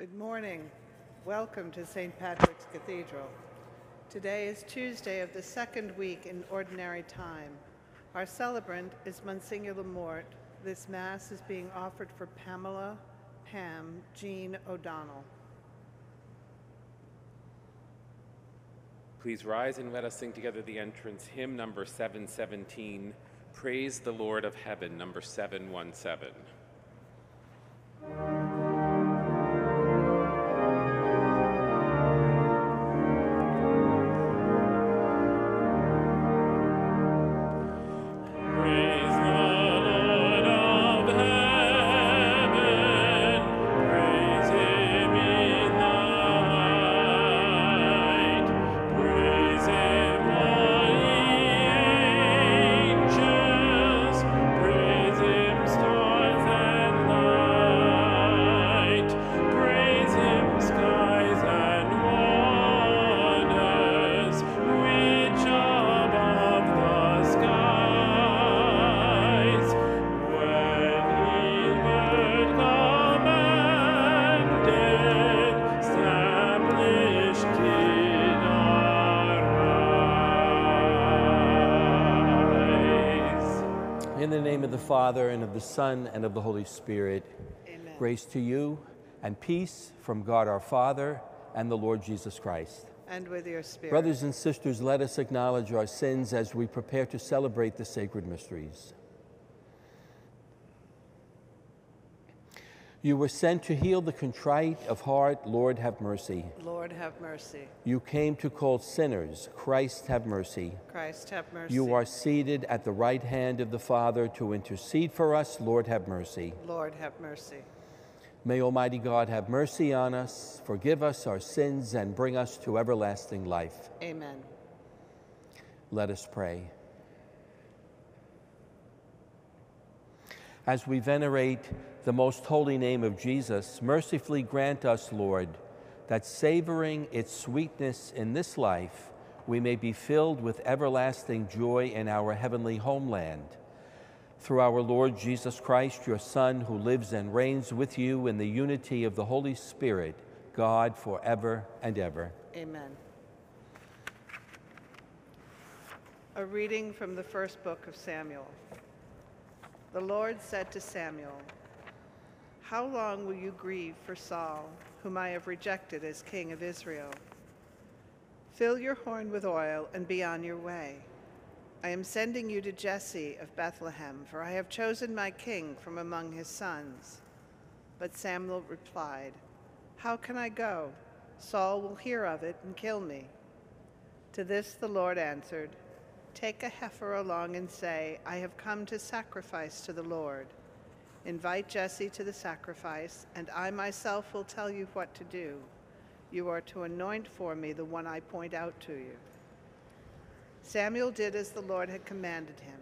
Good morning. Welcome to St. Patrick's Cathedral. Today is Tuesday of the second week in Ordinary Time. Our celebrant is Monsignor LaMorte. This Mass is being offered for Pamela Pam Jean O'Donnell. Please rise and let us sing together the entrance hymn number 717, Praise the Lord of Heaven, number 717. Father, and of the Son, and of the Holy Spirit, Amen. grace to you and peace from God our Father and the Lord Jesus Christ. And with your spirit. Brothers and sisters, let us acknowledge our sins as we prepare to celebrate the sacred mysteries. You were sent to heal the contrite of heart, Lord, have mercy. Lord, have mercy. You came to call sinners, Christ, have mercy. Christ, have mercy. You are seated at the right hand of the Father to intercede for us, Lord, have mercy. Lord, have mercy. May Almighty God have mercy on us, forgive us our sins, and bring us to everlasting life. Amen. Let us pray. As we venerate the most holy name of Jesus, mercifully grant us, Lord, that savoring its sweetness in this life, we may be filled with everlasting joy in our heavenly homeland. Through our Lord Jesus Christ, your Son, who lives and reigns with you in the unity of the Holy Spirit, God forever and ever. Amen. A reading from the first book of Samuel. The Lord said to Samuel, How long will you grieve for Saul, whom I have rejected as king of Israel? Fill your horn with oil and be on your way. I am sending you to Jesse of Bethlehem, for I have chosen my king from among his sons. But Samuel replied, How can I go? Saul will hear of it and kill me. To this the Lord answered, Take a heifer along and say, I have come to sacrifice to the Lord. Invite Jesse to the sacrifice, and I myself will tell you what to do. You are to anoint for me the one I point out to you. Samuel did as the Lord had commanded him.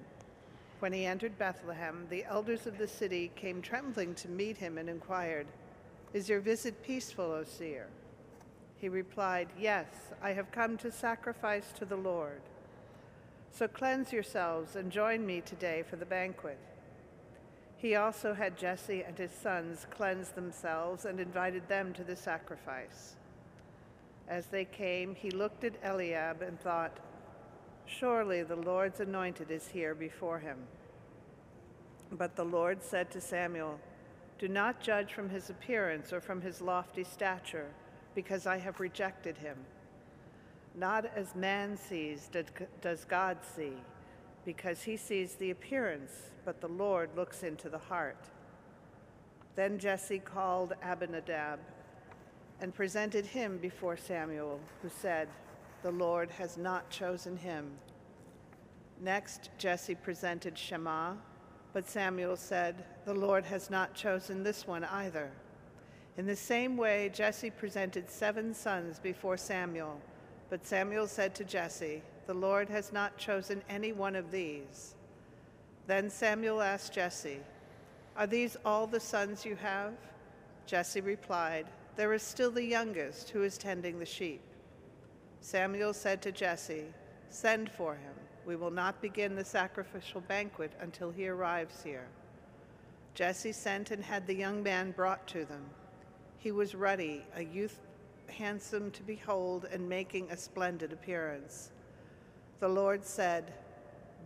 When he entered Bethlehem, the elders of the city came trembling to meet him and inquired, Is your visit peaceful, O seer? He replied, Yes, I have come to sacrifice to the Lord. So cleanse yourselves and join me today for the banquet. He also had Jesse and his sons cleanse themselves and invited them to the sacrifice. As they came, he looked at Eliab and thought, Surely the Lord's anointed is here before him. But the Lord said to Samuel, Do not judge from his appearance or from his lofty stature, because I have rejected him. Not as man sees does God see, because he sees the appearance, but the Lord looks into the heart. Then Jesse called Abinadab and presented him before Samuel, who said, The Lord has not chosen him. Next, Jesse presented Shammah, but Samuel said, The Lord has not chosen this one either. In the same way, Jesse presented seven sons before Samuel, but Samuel said to Jesse, The Lord has not chosen any one of these. Then Samuel asked Jesse, Are these all the sons you have? Jesse replied, There is still the youngest who is tending the sheep. Samuel said to Jesse, Send for him. We will not begin the sacrificial banquet until he arrives here. Jesse sent and had the young man brought to them. He was ruddy, a youth handsome to behold and making a splendid appearance. The Lord said,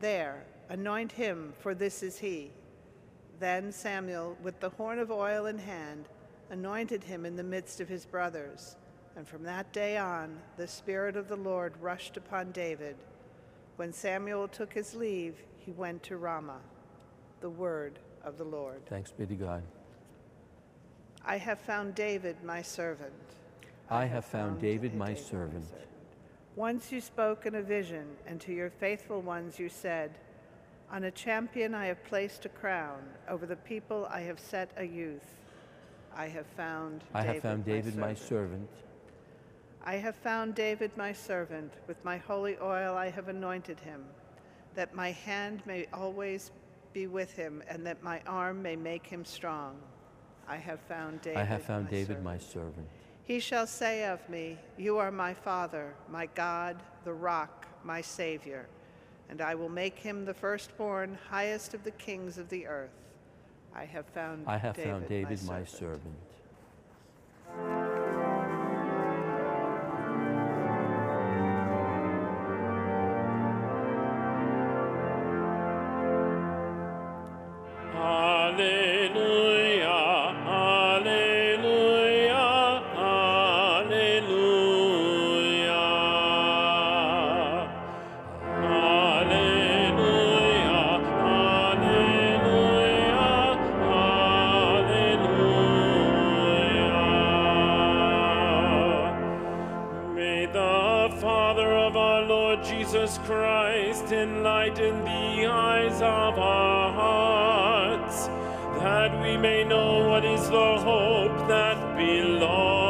There, anoint him, for this is he. Then Samuel, with the horn of oil in hand, anointed him in the midst of his brothers. And from that day on, the Spirit of the Lord rushed upon David. When Samuel took his leave, he went to Ramah. The word of the Lord. Thanks be to God. I have found David, my servant. I have found David, my servant. Once you spoke in a vision, and to your faithful ones you said, On a champion I have placed a crown, over the people I have set a youth. I have found I David, have found David, my servant. I have found David, my servant. With my holy oil I have anointed him, that my hand may always be with him, and that my arm may make him strong. I have found David. I have found my David, servant. my servant. He shall say of me, You are my Father, my God, the rock, my Savior. And I will make him the firstborn, highest of the kings of the earth. I have found I have David, found David, my my servant. servant. The Father of our Lord Jesus Christ enlighten the eyes of our hearts, that we may know what is the hope that belongs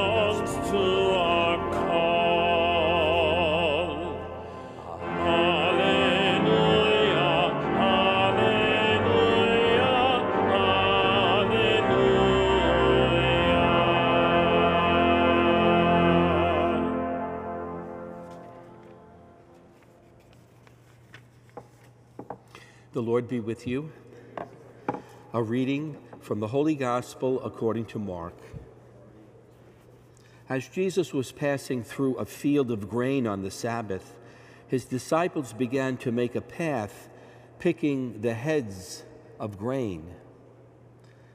The Lord be with you. A reading from the Holy Gospel according to Mark. As Jesus was passing through a field of grain on the Sabbath, his disciples began to make a path, picking the heads of grain.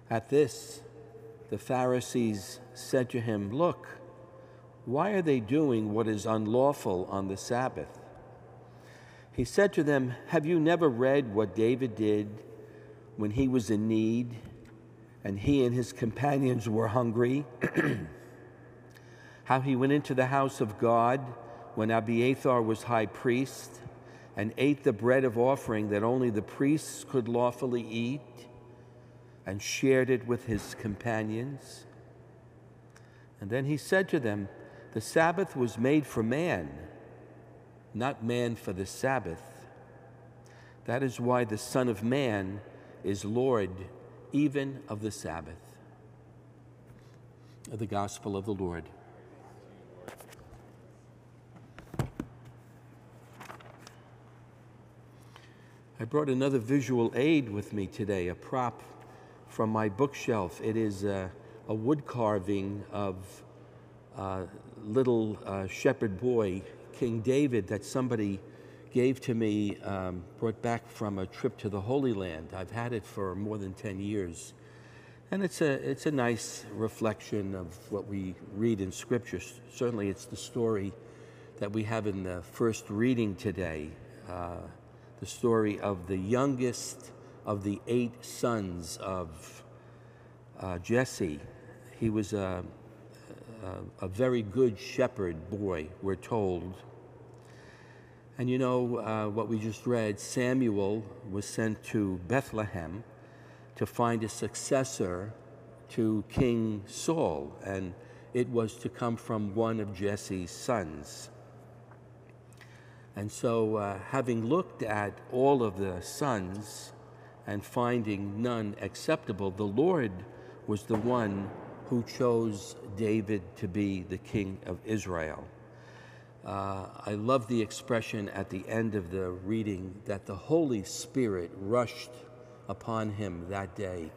At this, the Pharisees said to him, Look, why are they doing what is unlawful on the Sabbath? He said to them, Have you never read what David did when he was in need and he and his companions were hungry? How he went into the house of God when Abiathar was high priest and ate the bread of offering that only the priests could lawfully eat and shared it with his companions? And then he said to them, The Sabbath was made for man not man for the Sabbath. That is why the Son of Man is Lord even of the Sabbath. The Gospel of the Lord. I brought another visual aid with me today, a prop from my bookshelf. It is a, a wood carving of a little uh, shepherd boy, King David, that somebody gave to me, um, brought back from a trip to the Holy Land. I've had it for more than 10 years. And it's a, it's a nice reflection of what we read in Scripture. Certainly, it's the story that we have in the first reading today uh, the story of the youngest of the eight sons of uh, Jesse. He was a, a, a very good shepherd boy, we're told. And you know uh, what we just read Samuel was sent to Bethlehem to find a successor to King Saul, and it was to come from one of Jesse's sons. And so, uh, having looked at all of the sons and finding none acceptable, the Lord was the one who chose David to be the king of Israel. Uh, I love the expression at the end of the reading that the Holy Spirit rushed upon him that day.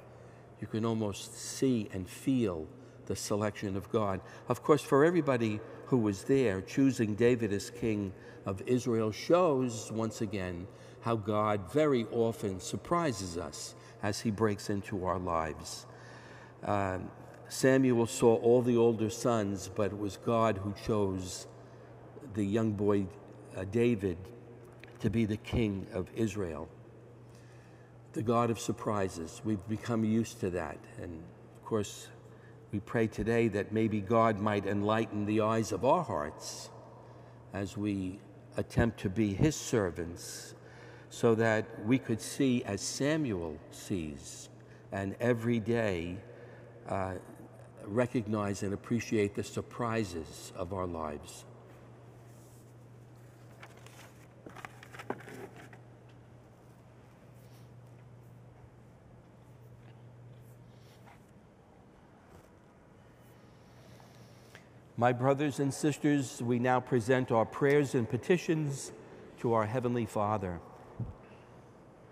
You can almost see and feel the selection of God. Of course, for everybody who was there, choosing David as king of Israel shows once again how God very often surprises us as he breaks into our lives. Um, Samuel saw all the older sons, but it was God who chose the young boy uh, David to be the king of Israel. The God of surprises. We've become used to that. And of course, we pray today that maybe God might enlighten the eyes of our hearts as we attempt to be his servants so that we could see as Samuel sees and every day uh, recognize and appreciate the surprises of our lives. My brothers and sisters, we now present our prayers and petitions to our Heavenly Father.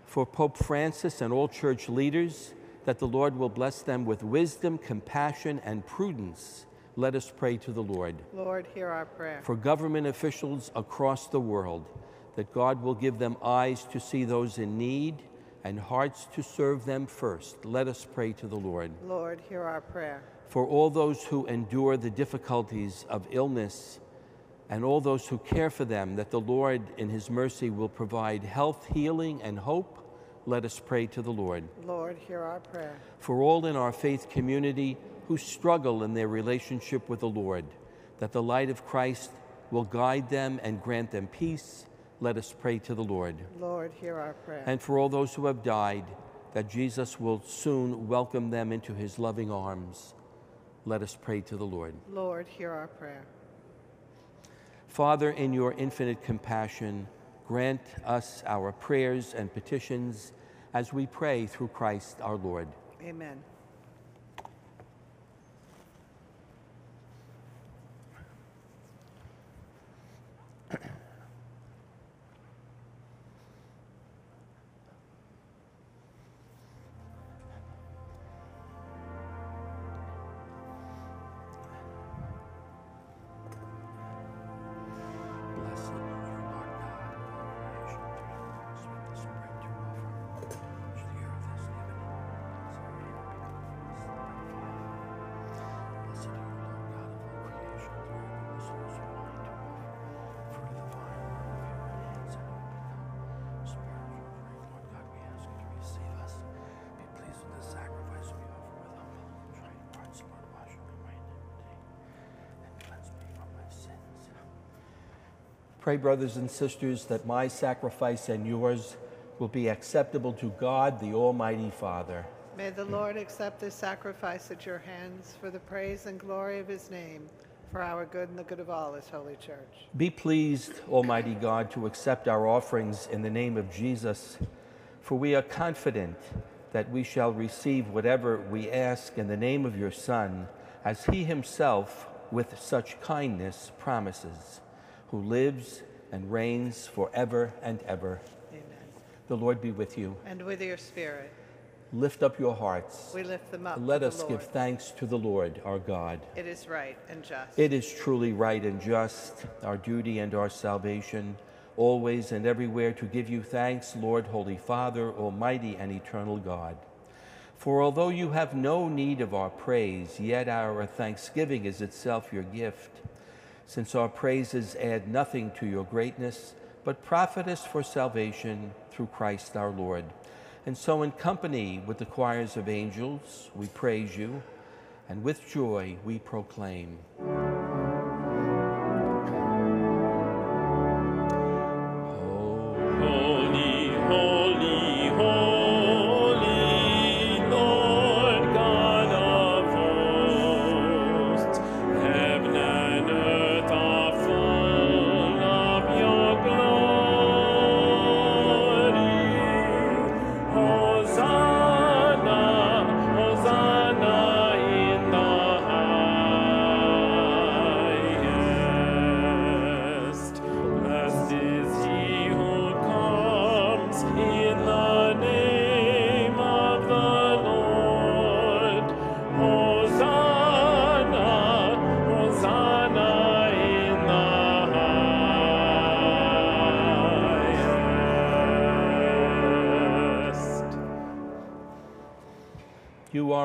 For Pope Francis and all church leaders, that the Lord will bless them with wisdom, compassion, and prudence. Let us pray to the Lord. Lord, hear our prayer. For government officials across the world, that God will give them eyes to see those in need and hearts to serve them first. Let us pray to the Lord. Lord, hear our prayer. For all those who endure the difficulties of illness and all those who care for them, that the Lord in his mercy will provide health, healing, and hope let us pray to the Lord. Lord, hear our prayer. For all in our faith community who struggle in their relationship with the Lord, that the light of Christ will guide them and grant them peace, let us pray to the Lord. Lord, hear our prayer. And for all those who have died, that Jesus will soon welcome them into his loving arms, let us pray to the Lord. Lord, hear our prayer. Father, in your infinite compassion, grant us our prayers and petitions as we pray through Christ our Lord. Amen. Pray, brothers and sisters, that my sacrifice and yours will be acceptable to God, the Almighty Father. May the Lord accept this sacrifice at your hands for the praise and glory of his name, for our good and the good of all his holy church. Be pleased, Almighty God, to accept our offerings in the name of Jesus, for we are confident that we shall receive whatever we ask in the name of your Son, as he himself, with such kindness, promises, who lives and reigns forever and ever. Amen. The Lord be with you. And with your spirit, Lift up your hearts. we lift them up. Let us give thanks to the Lord our God. It is right and just. It is truly right and just, our duty and our salvation, always and everywhere to give you thanks, Lord, Holy Father, Almighty and eternal God. For although you have no need of our praise, yet our thanksgiving is itself your gift, since our praises add nothing to your greatness, but profit us for salvation through Christ our Lord. And so, in company with the choirs of angels, we praise you, and with joy we proclaim.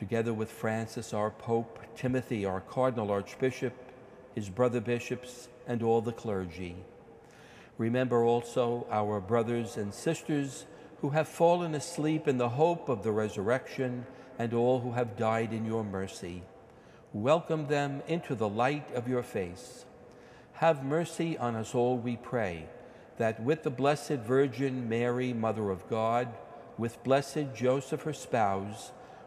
together with Francis, our Pope, Timothy, our Cardinal Archbishop, his brother bishops, and all the clergy. Remember also our brothers and sisters who have fallen asleep in the hope of the resurrection and all who have died in your mercy. Welcome them into the light of your face. Have mercy on us all, we pray, that with the Blessed Virgin Mary, Mother of God, with blessed Joseph, her spouse,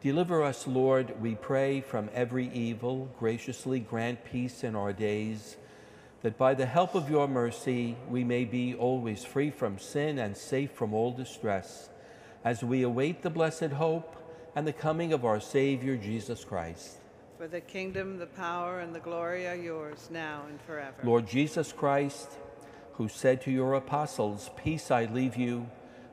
Deliver us, Lord, we pray, from every evil. Graciously grant peace in our days, that by the help of your mercy we may be always free from sin and safe from all distress, as we await the blessed hope and the coming of our Savior Jesus Christ. For the kingdom, the power, and the glory are yours, now and forever. Lord Jesus Christ, who said to your apostles, Peace I leave you,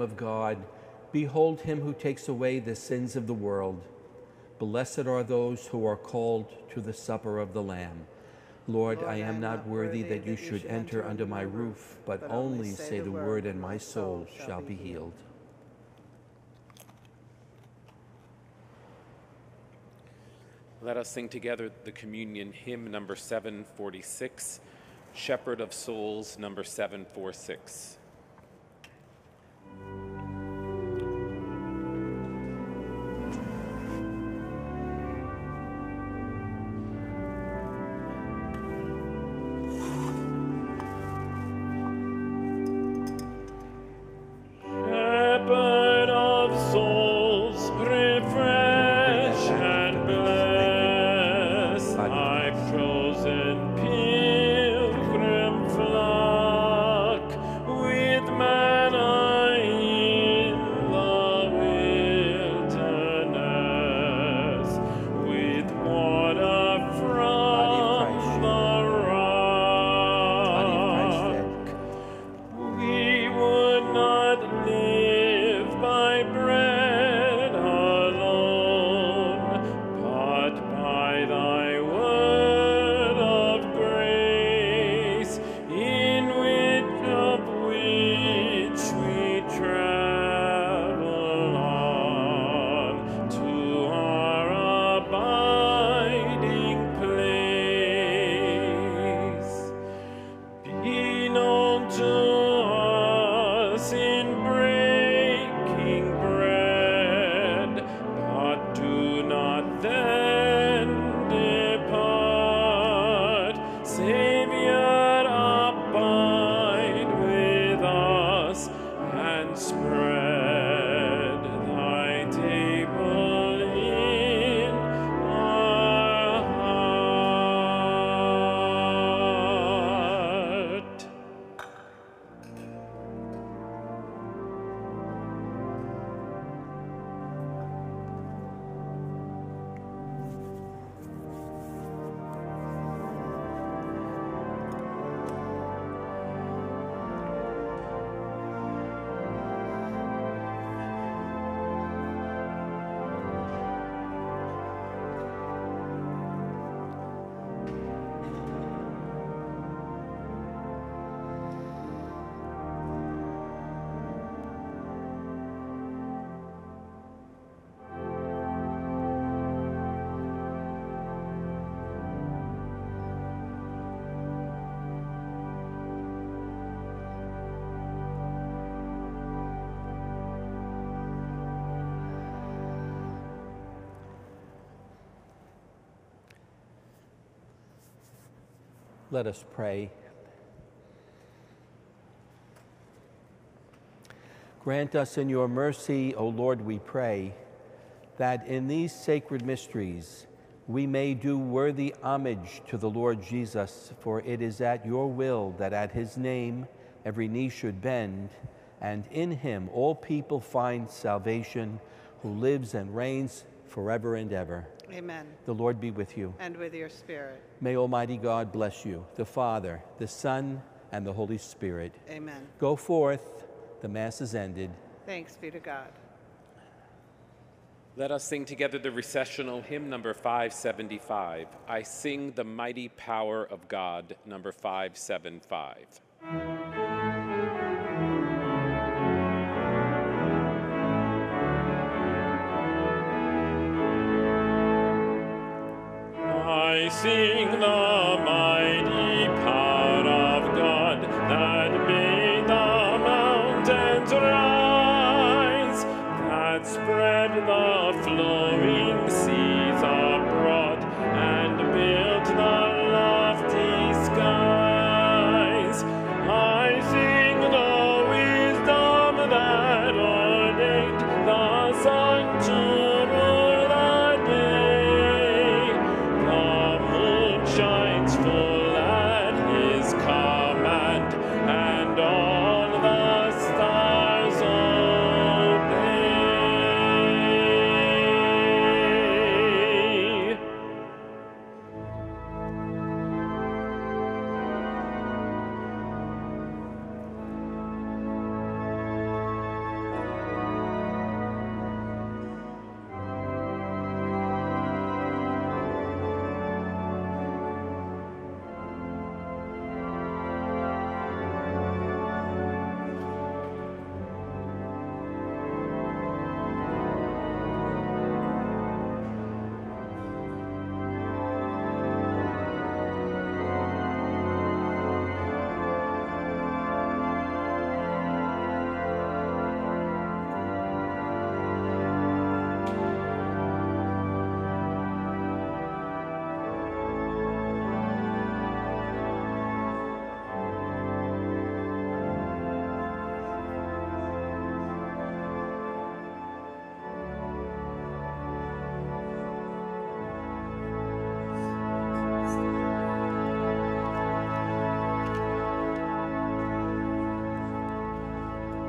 Lamb of God. Behold him who takes away the sins of the world. Blessed are those who are called to the supper of the Lamb. Lord, Lord, I am not worthy that you should enter under my roof, but only say the word, and my soul shall be healed. Let us sing together the communion hymn number 746, Shepherd of Souls number 746. Let us pray. Grant us in your mercy, O Lord, we pray, that in these sacred mysteries we may do worthy homage to the Lord Jesus, for it is at your will that at his name every knee should bend, and in him all people find salvation, who lives and reigns forever and ever. Amen. The Lord be with you. And with your spirit. May Almighty God bless you, the Father, the Son, and the Holy Spirit. Amen. Go forth. The Mass is ended. Thanks be to God. Let us sing together the recessional hymn number 575. I sing the mighty power of God, number 575. sing the mighty power of God that made the mountains rise, that spread the flowing sea.